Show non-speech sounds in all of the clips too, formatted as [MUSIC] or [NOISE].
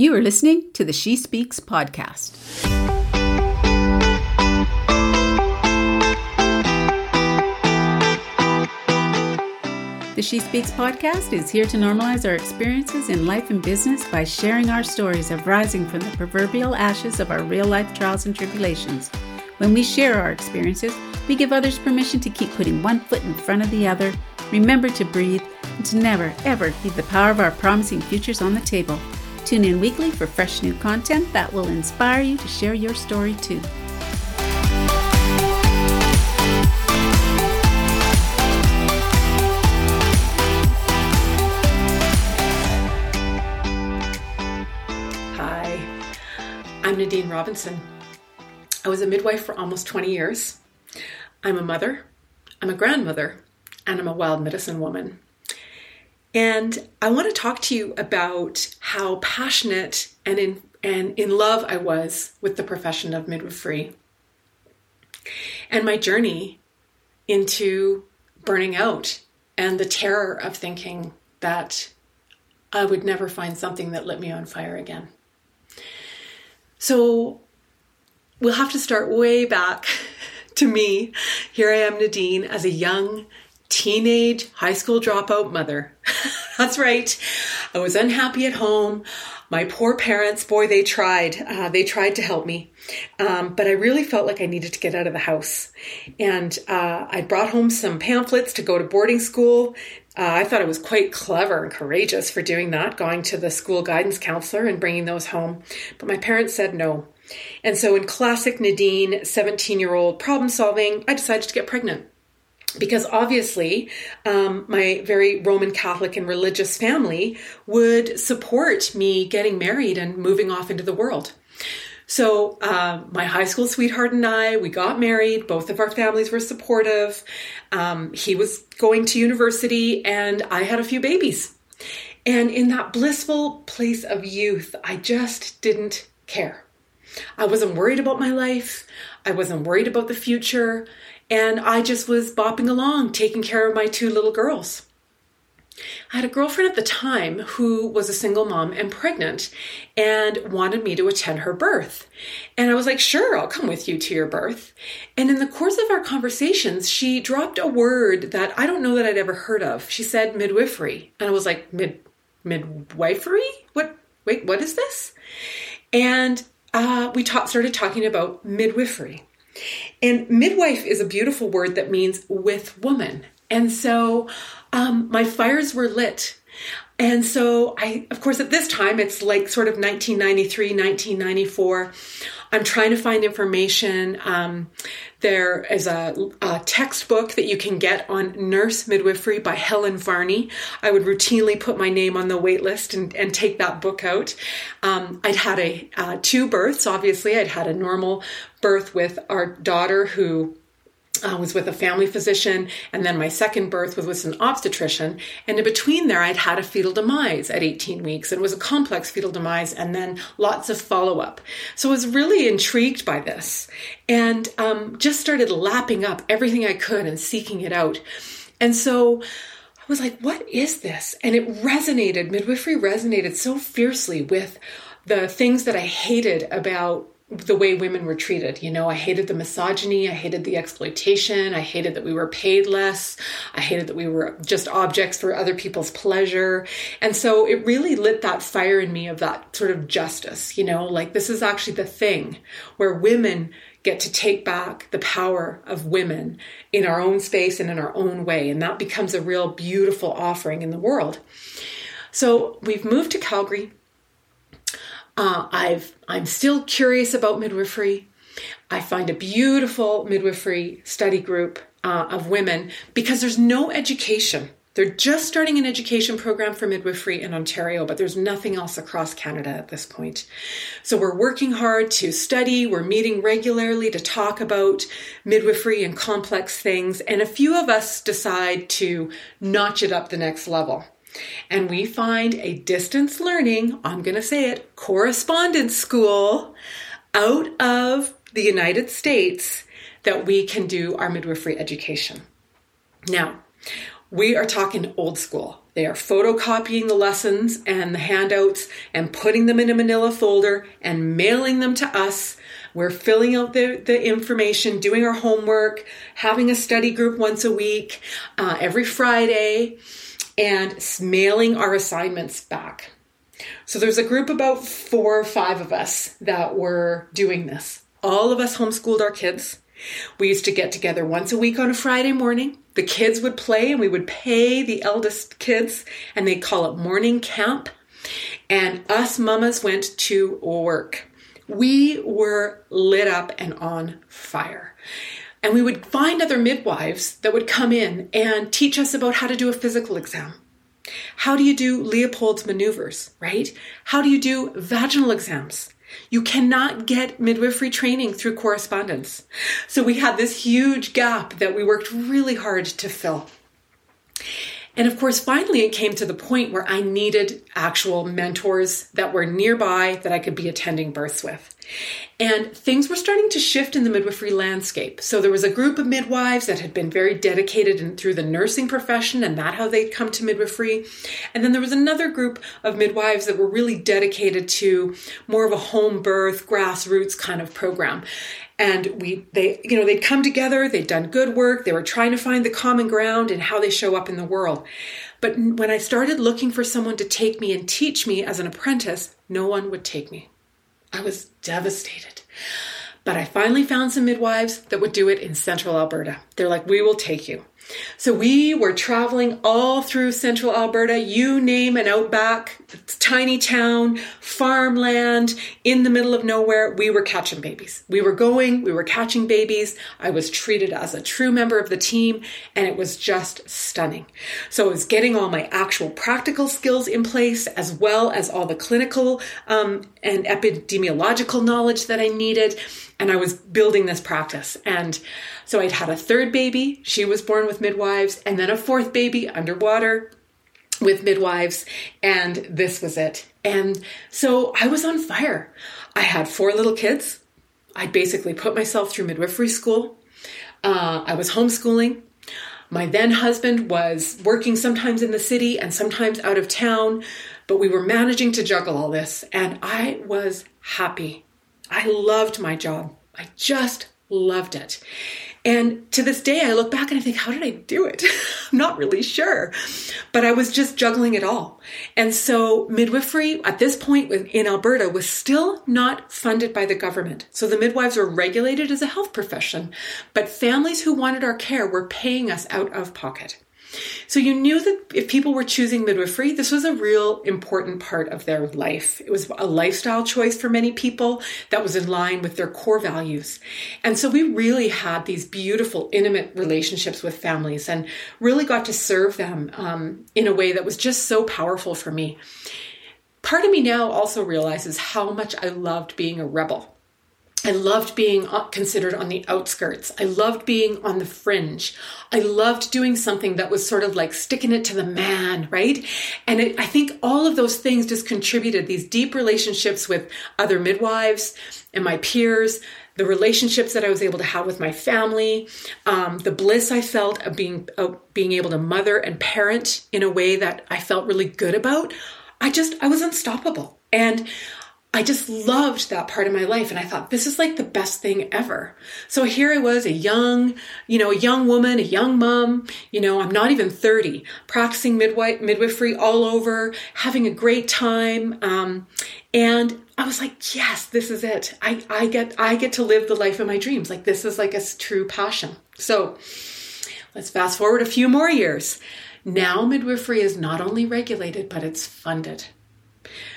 You are listening to the She Speaks podcast. The She Speaks podcast is here to normalize our experiences in life and business by sharing our stories of rising from the proverbial ashes of our real life trials and tribulations. When we share our experiences, we give others permission to keep putting one foot in front of the other, remember to breathe, and to never, ever leave the power of our promising futures on the table. Tune in weekly for fresh new content that will inspire you to share your story too. Hi, I'm Nadine Robinson. I was a midwife for almost 20 years. I'm a mother, I'm a grandmother, and I'm a wild medicine woman. And I want to talk to you about how passionate and in, and in love I was with the profession of midwifery and my journey into burning out and the terror of thinking that I would never find something that lit me on fire again. So we'll have to start way back [LAUGHS] to me. Here I am, Nadine, as a young teenage high school dropout mother. [LAUGHS] That's right. I was unhappy at home. My poor parents, boy, they tried. Uh, they tried to help me. Um, but I really felt like I needed to get out of the house. And uh, I brought home some pamphlets to go to boarding school. Uh, I thought I was quite clever and courageous for doing that, going to the school guidance counselor and bringing those home. But my parents said no. And so, in classic Nadine, 17 year old problem solving, I decided to get pregnant because obviously um, my very Roman Catholic and religious family would support me getting married and moving off into the world. So uh, my high school sweetheart and I, we got married. Both of our families were supportive. Um, he was going to university, and I had a few babies. And in that blissful place of youth, I just didn't care. I wasn't worried about my life. I wasn't worried about the future. And I just was bopping along, taking care of my two little girls. I had a girlfriend at the time who was a single mom and pregnant and wanted me to attend her birth. And I was like, sure, I'll come with you to your birth. And in the course of our conversations, she dropped a word that I don't know that I'd ever heard of. She said midwifery. And I was like, mid midwifery? What wait, what is this? And uh, we ta- started talking about midwifery. And midwife is a beautiful word that means with woman. And so um, my fires were lit. And so I, of course, at this time, it's like sort of 1993, 1994. I'm trying to find information. Um, there is a, a, textbook that you can get on nurse midwifery by Helen Varney. I would routinely put my name on the wait list and, and take that book out. Um, I'd had a uh, two births. Obviously, I'd had a normal birth with our daughter who uh, was with a family physician, and then my second birth was with an obstetrician. And in between there, I'd had a fetal demise at 18 weeks. And it was a complex fetal demise, and then lots of follow up. So I was really intrigued by this and um, just started lapping up everything I could and seeking it out. And so I was like, what is this? And it resonated, midwifery resonated so fiercely with the things that I hated about the way women were treated. You know, I hated the misogyny, I hated the exploitation, I hated that we were paid less, I hated that we were just objects for other people's pleasure. And so it really lit that fire in me of that sort of justice, you know, like this is actually the thing where women get to take back the power of women in our own space and in our own way. And that becomes a real beautiful offering in the world. So we've moved to Calgary uh, I've I'm still curious about midwifery. I find a beautiful midwifery study group uh, of women because there's no education. They're just starting an education program for midwifery in Ontario, but there's nothing else across Canada at this point. So we're working hard to study, we're meeting regularly to talk about midwifery and complex things, and a few of us decide to notch it up the next level and we find a distance learning, I'm going to say it, correspondence school out of the United States that we can do our midwifery education. Now, we are talking old school. They are photocopying the lessons and the handouts and putting them in a manila folder and mailing them to us. We're filling out the, the information, doing our homework, having a study group once a week, uh, every Friday, and mailing our assignments back. So there's a group about four or five of us that were doing this. All of us homeschooled our kids. We used to get together once a week on a Friday morning. The kids would play and we would pay the eldest kids and they call it morning camp. And us mamas went to work. We were lit up and on fire. And we would find other midwives that would come in and teach us about how to do a physical exam. How do you do Leopold's maneuvers, right? How do you do vaginal exams? You cannot get midwifery training through correspondence. So we had this huge gap that we worked really hard to fill. And of course, finally, it came to the point where I needed actual mentors that were nearby that I could be attending births with. And things were starting to shift in the midwifery landscape. So there was a group of midwives that had been very dedicated in, through the nursing profession, and that how they'd come to midwifery. And then there was another group of midwives that were really dedicated to more of a home birth, grassroots kind of program and we they you know they'd come together they'd done good work they were trying to find the common ground and how they show up in the world but when i started looking for someone to take me and teach me as an apprentice no one would take me I was devastated. But I finally found some midwives that would do it in central Alberta. They're like, we will take you. So we were traveling all through central Alberta, you name an outback, tiny town, farmland, in the middle of nowhere. We were catching babies. We were going, we were catching babies. I was treated as a true member of the team, and it was just stunning. So I was getting all my actual practical skills in place, as well as all the clinical um, and epidemiological knowledge that I needed. And I was building this practice. And so I'd had a third baby. She was born with midwives, and then a fourth baby underwater with midwives. And this was it. And so I was on fire. I had four little kids. I basically put myself through midwifery school. Uh, I was homeschooling. My then husband was working sometimes in the city and sometimes out of town, but we were managing to juggle all this, and I was happy. I loved my job. I just loved it. And to this day, I look back and I think, how did I do it? [LAUGHS] I'm not really sure. But I was just juggling it all. And so midwifery at this point in Alberta was still not funded by the government. So the midwives were regulated as a health profession, but families who wanted our care were paying us out of pocket. So you knew that if people were choosing midwifery, this was a real important part of their life. It was a lifestyle choice for many people that was in line with their core values. And so we really had these beautiful, intimate relationships with families and really got to serve them um, in a way that was just so powerful for me. Part of me now also realizes how much I loved being a rebel. I loved being considered on the outskirts. I loved being on the fringe. I loved doing something that was sort of like sticking it to the man, right? And it, I think all of those things just contributed these deep relationships with other midwives and my peers, the relationships that I was able to have with my family, um, the bliss I felt of being of being able to mother and parent in a way that I felt really good about. I just I was unstoppable. And I just loved that part of my life. And I thought, this is like the best thing ever. So here I was, a young, you know, a young woman, a young mom, you know, I'm not even 30, practicing midwife, midwifery all over, having a great time. Um, and I was like, yes, this is it. I, I get, I get to live the life of my dreams. Like this is like a true passion. So let's fast forward a few more years. Now midwifery is not only regulated, but it's funded.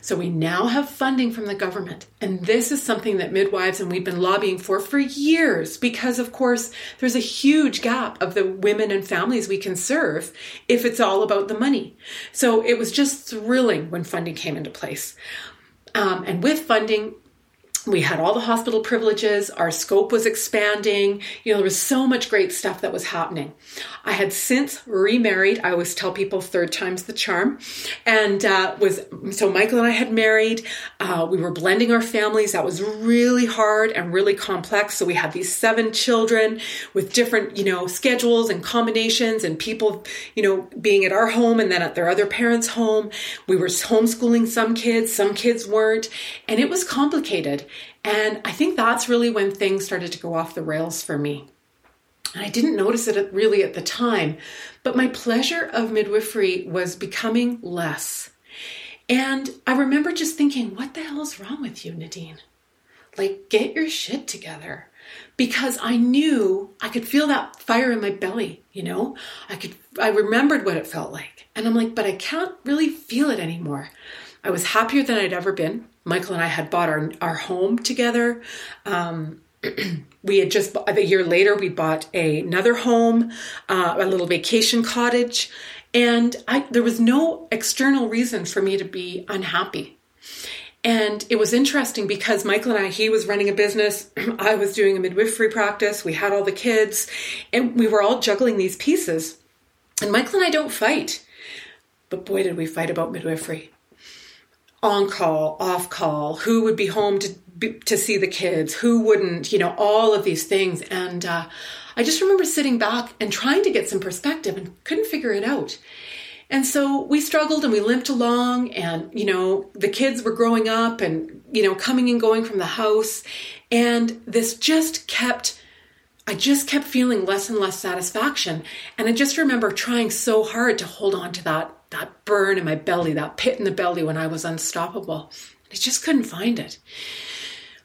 So we now have funding from the government. And this is something that midwives and we've been lobbying for for years because, of course, there's a huge gap of the women and families we can serve if it's all about the money. So it was just thrilling when funding came into place. Um, and with funding, we had all the hospital privileges, our scope was expanding. You know, there was so much great stuff that was happening. I had since remarried. I always tell people third time's the charm. And uh, was so Michael and I had married. Uh, we were blending our families. That was really hard and really complex. So we had these seven children with different, you know, schedules and combinations and people, you know, being at our home and then at their other parents' home. We were homeschooling some kids, some kids weren't. And it was complicated. And I think that's really when things started to go off the rails for me. And I didn't notice it really at the time, but my pleasure of midwifery was becoming less. And I remember just thinking, what the hell is wrong with you, Nadine? Like, get your shit together. Because I knew I could feel that fire in my belly, you know? I could, I remembered what it felt like. And I'm like, but I can't really feel it anymore. I was happier than I'd ever been. Michael and I had bought our, our home together. Um, [CLEARS THROAT] we had just a year later we bought a, another home uh, a little vacation cottage. And I, there was no external reason for me to be unhappy. And it was interesting because michael and i he was running a business [CLEARS THROAT] i was doing a midwifery practice we had all the kids and we were all juggling these pieces. And michael and i don't fight. But boy did we fight about midwifery on call, off call, who would be home to to see the kids, who wouldn't, you know, all of these things. And uh, I just remember sitting back and trying to get some perspective and couldn't figure it out. And so we struggled and we limped along, and you know, the kids were growing up and you know, coming and going from the house, and this just kept. I just kept feeling less and less satisfaction. And I just remember trying so hard to hold on to that that burn in my belly, that pit in the belly when I was unstoppable. I just couldn't find it.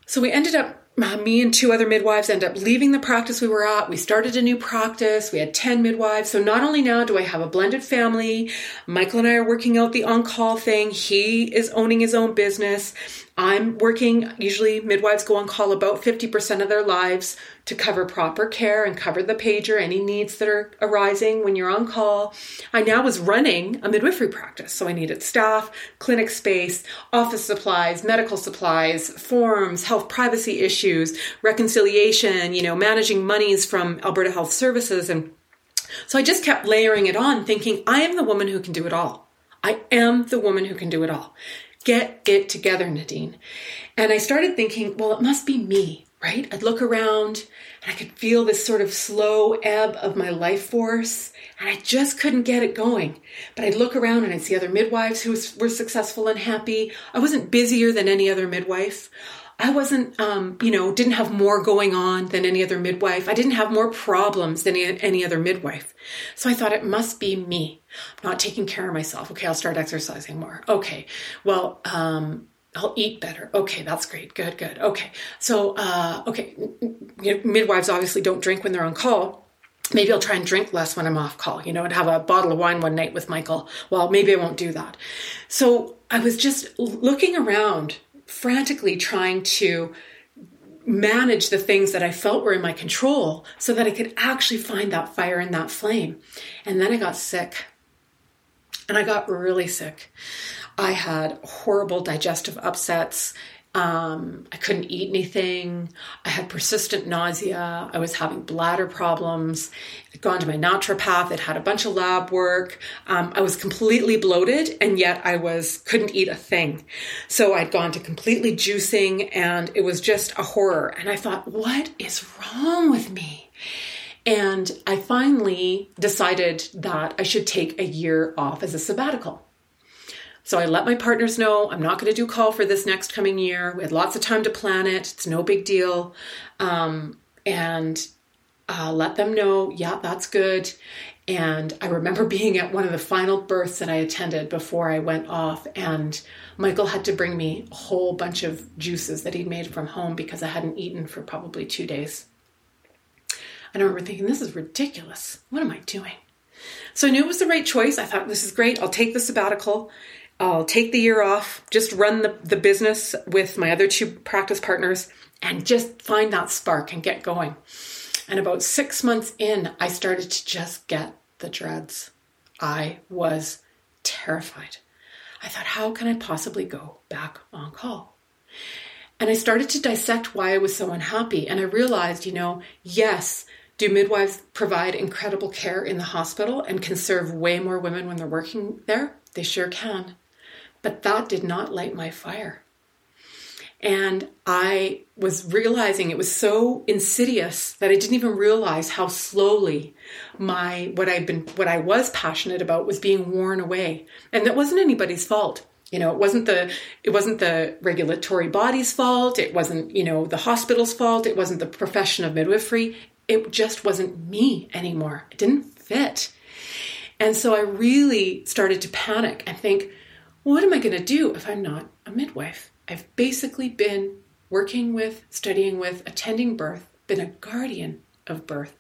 So we ended up, uh, me and two other midwives ended up leaving the practice we were at. We started a new practice. We had 10 midwives. So not only now do I have a blended family, Michael and I are working out the on call thing. He is owning his own business. I'm working, usually midwives go on call about 50% of their lives to cover proper care and cover the pager, any needs that are arising when you're on call. I now was running a midwifery practice, so I needed staff, clinic space, office supplies, medical supplies, forms, health privacy issues, reconciliation, you know, managing monies from Alberta Health Services. And so I just kept layering it on, thinking, I am the woman who can do it all. I am the woman who can do it all. Get it together, Nadine. And I started thinking, well, it must be me, right? I'd look around and I could feel this sort of slow ebb of my life force, and I just couldn't get it going. But I'd look around and I'd see other midwives who were successful and happy. I wasn't busier than any other midwife. I wasn't, um, you know, didn't have more going on than any other midwife. I didn't have more problems than any other midwife. So I thought it must be me. I'm not taking care of myself. Okay, I'll start exercising more. Okay, well, um, I'll eat better. Okay, that's great. Good, good. Okay, so, uh, okay, midwives obviously don't drink when they're on call maybe I'll try and drink less when I'm off call, you know, and have a bottle of wine one night with Michael. Well, maybe I won't do that. So I was just looking around frantically trying to manage the things that I felt were in my control so that I could actually find that fire and that flame. And then I got sick. And I got really sick. I had horrible digestive upsets um, I couldn't eat anything. I had persistent nausea. I was having bladder problems. I'd gone to my naturopath. It had a bunch of lab work. Um, I was completely bloated, and yet I was couldn't eat a thing. So I'd gone to completely juicing, and it was just a horror. And I thought, what is wrong with me? And I finally decided that I should take a year off as a sabbatical. So I let my partners know I'm not going to do call for this next coming year. We had lots of time to plan it. It's no big deal. Um, and uh, let them know, yeah, that's good. And I remember [LAUGHS] being at one of the final births that I attended before I went off, and Michael had to bring me a whole bunch of juices that he'd made from home because I hadn't eaten for probably two days. And I remember thinking, this is ridiculous. What am I doing? So I knew it was the right choice. I thought, this is great. I'll take the sabbatical. I'll take the year off, just run the, the business with my other two practice partners and just find that spark and get going. And about six months in, I started to just get the dreads. I was terrified. I thought, how can I possibly go back on call? And I started to dissect why I was so unhappy. And I realized, you know, yes, do midwives provide incredible care in the hospital and can serve way more women when they're working there? They sure can. But that did not light my fire. And I was realizing it was so insidious that I didn't even realize how slowly my what I've been what I was passionate about was being worn away. And that wasn't anybody's fault. You know, it wasn't the it wasn't the regulatory body's fault, it wasn't, you know, the hospital's fault, it wasn't the profession of midwifery. It just wasn't me anymore. It didn't fit. And so I really started to panic and think, what am I going to do if I'm not a midwife? I've basically been working with, studying with, attending birth, been a guardian of birth,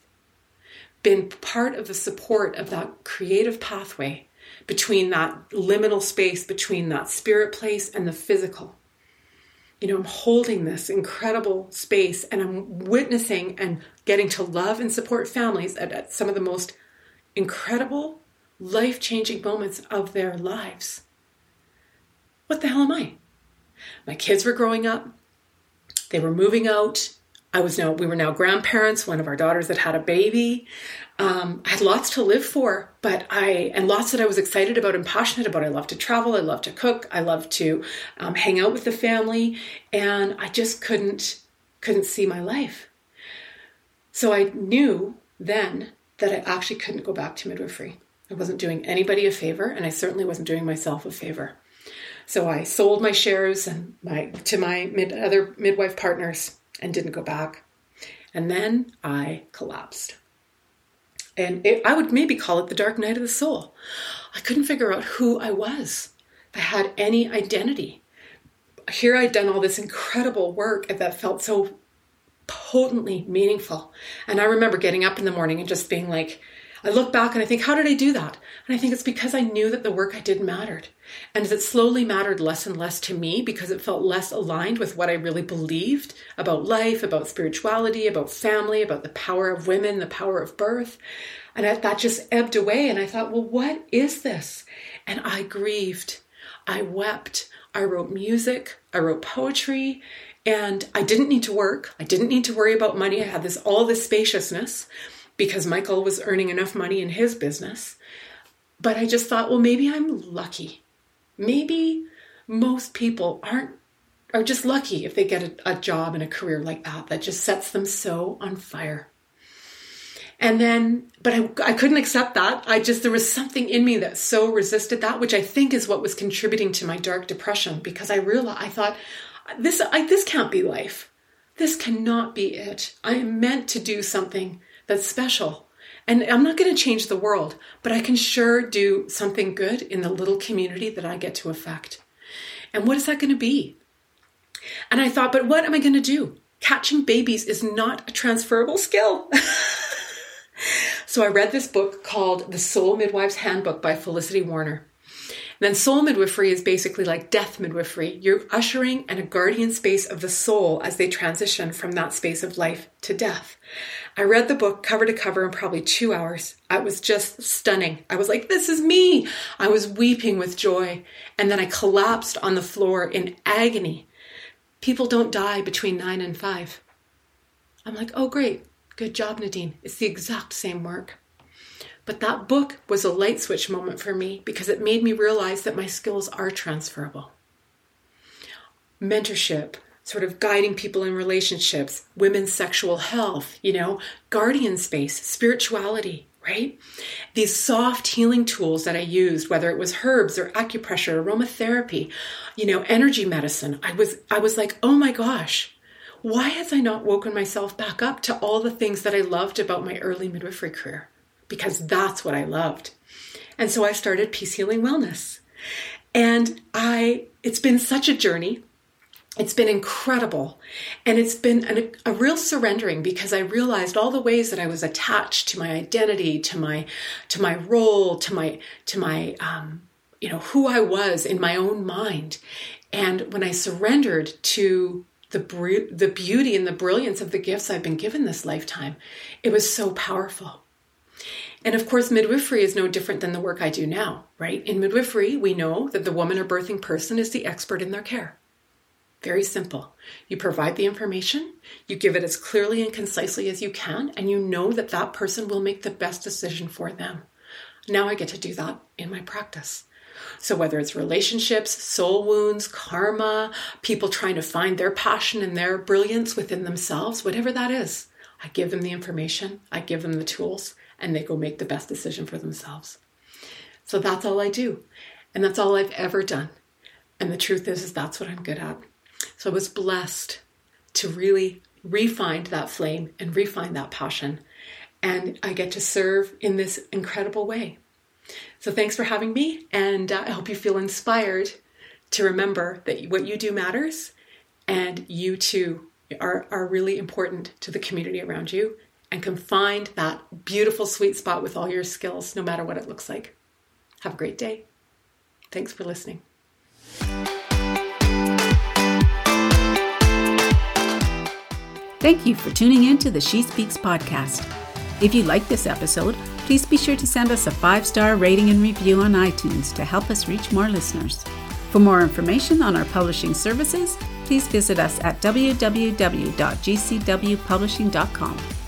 been part of the support of that creative pathway between that liminal space between that spirit place and the physical. You know, I'm holding this incredible space and I'm witnessing and getting to love and support families at, at some of the most incredible, life changing moments of their lives. What the hell am I? My kids were growing up. They were moving out. I was now we were now grandparents. One of our daughters had had a baby. Um, I had lots to live for, but I and lots that I was excited about and passionate about. I love to travel. I love to cook. I love to um, hang out with the family, and I just couldn't couldn't see my life. So I knew then that I actually couldn't go back to midwifery. I wasn't doing anybody a favor, and I certainly wasn't doing myself a favor. So I sold my shares and my to my mid, other midwife partners and didn't go back. And then I collapsed. And it, I would maybe call it the dark night of the soul. I couldn't figure out who I was. I had any identity. Here I'd done all this incredible work that felt so potently meaningful. And I remember getting up in the morning and just being like, I look back and I think, how did I do that? And I think it's because I knew that the work I did mattered. And as it slowly mattered less and less to me because it felt less aligned with what I really believed about life, about spirituality, about family, about the power of women, the power of birth. And that just ebbed away. And I thought, well, what is this? And I grieved. I wept. I wrote music. I wrote poetry. And I didn't need to work. I didn't need to worry about money. I had this all this spaciousness because Michael was earning enough money in his business. But I just thought, well, maybe I'm lucky. Maybe most people aren't are just lucky if they get a, a job and a career like that that just sets them so on fire. And then, but I, I couldn't accept that. I just, there was something in me that so resisted that, which I think is what was contributing to my dark depression because I realized, I thought, this, I, this can't be life. This cannot be it. I am meant to do something that's special. And I'm not going to change the world, but I can sure do something good in the little community that I get to affect. And what is that going to be? And I thought, but what am I going to do? Catching babies is not a transferable skill. [LAUGHS] so I read this book called The Soul Midwife's Handbook by Felicity Warner. Then soul midwifery is basically like death midwifery. You're ushering in a guardian space of the soul as they transition from that space of life to death. I read the book cover to cover in probably two hours. It was just stunning. I was like, this is me. I was weeping with joy. And then I collapsed on the floor in agony. People don't die between nine and five. I'm like, oh, great. Good job, Nadine. It's the exact same work. But that book was a light switch moment for me because it made me realize that my skills are transferable. Mentorship, sort of guiding people in relationships, women's sexual health, you know, guardian space, spirituality, right? These soft healing tools that I used, whether it was herbs or acupressure, aromatherapy, you know, energy medicine. I was I was like, "Oh my gosh, why has I not woken myself back up to all the things that I loved about my early midwifery career?" Because that's what I loved. And so I started Peace Healing Wellness. And I it's been such a journey it's been incredible. And it's been an, a real surrendering because I realized all the ways that I was attached to my identity, to my, to my role, to my, to my, um, you know, who I was in my own mind. And when I surrendered to the, the beauty and the brilliance of the gifts I've been given this lifetime, it was so powerful. And of course, midwifery is no different than the work I do now, right? In midwifery, we know that the woman or birthing person is the expert in their care Very simple. You provide the information, you give it as clearly and concisely as you can, and you know that that person will make the best decision for them. Now I get to do that in my practice. So, whether it's relationships, soul wounds, karma, people trying to find their passion and their brilliance within themselves, whatever that is, I give them the information, I give them the tools, and they go make the best decision for themselves. So, that's all I do. And that's all I've ever done. And the truth is, is that's what I'm good at. So I was blessed to really refine that flame and refine that passion. And I get to serve in this incredible way. So thanks for having me. And uh, I hope you feel inspired to remember that what you do matters and you too are, are really important to the community around you and can find that beautiful sweet spot with all your skills, no matter what it looks like. Have a great day. Thanks for listening. Thank you for tuning in to the She Speaks podcast. If you like this episode, please be sure to send us a five star rating and review on iTunes to help us reach more listeners. For more information on our publishing services, please visit us at www.gcwpublishing.com.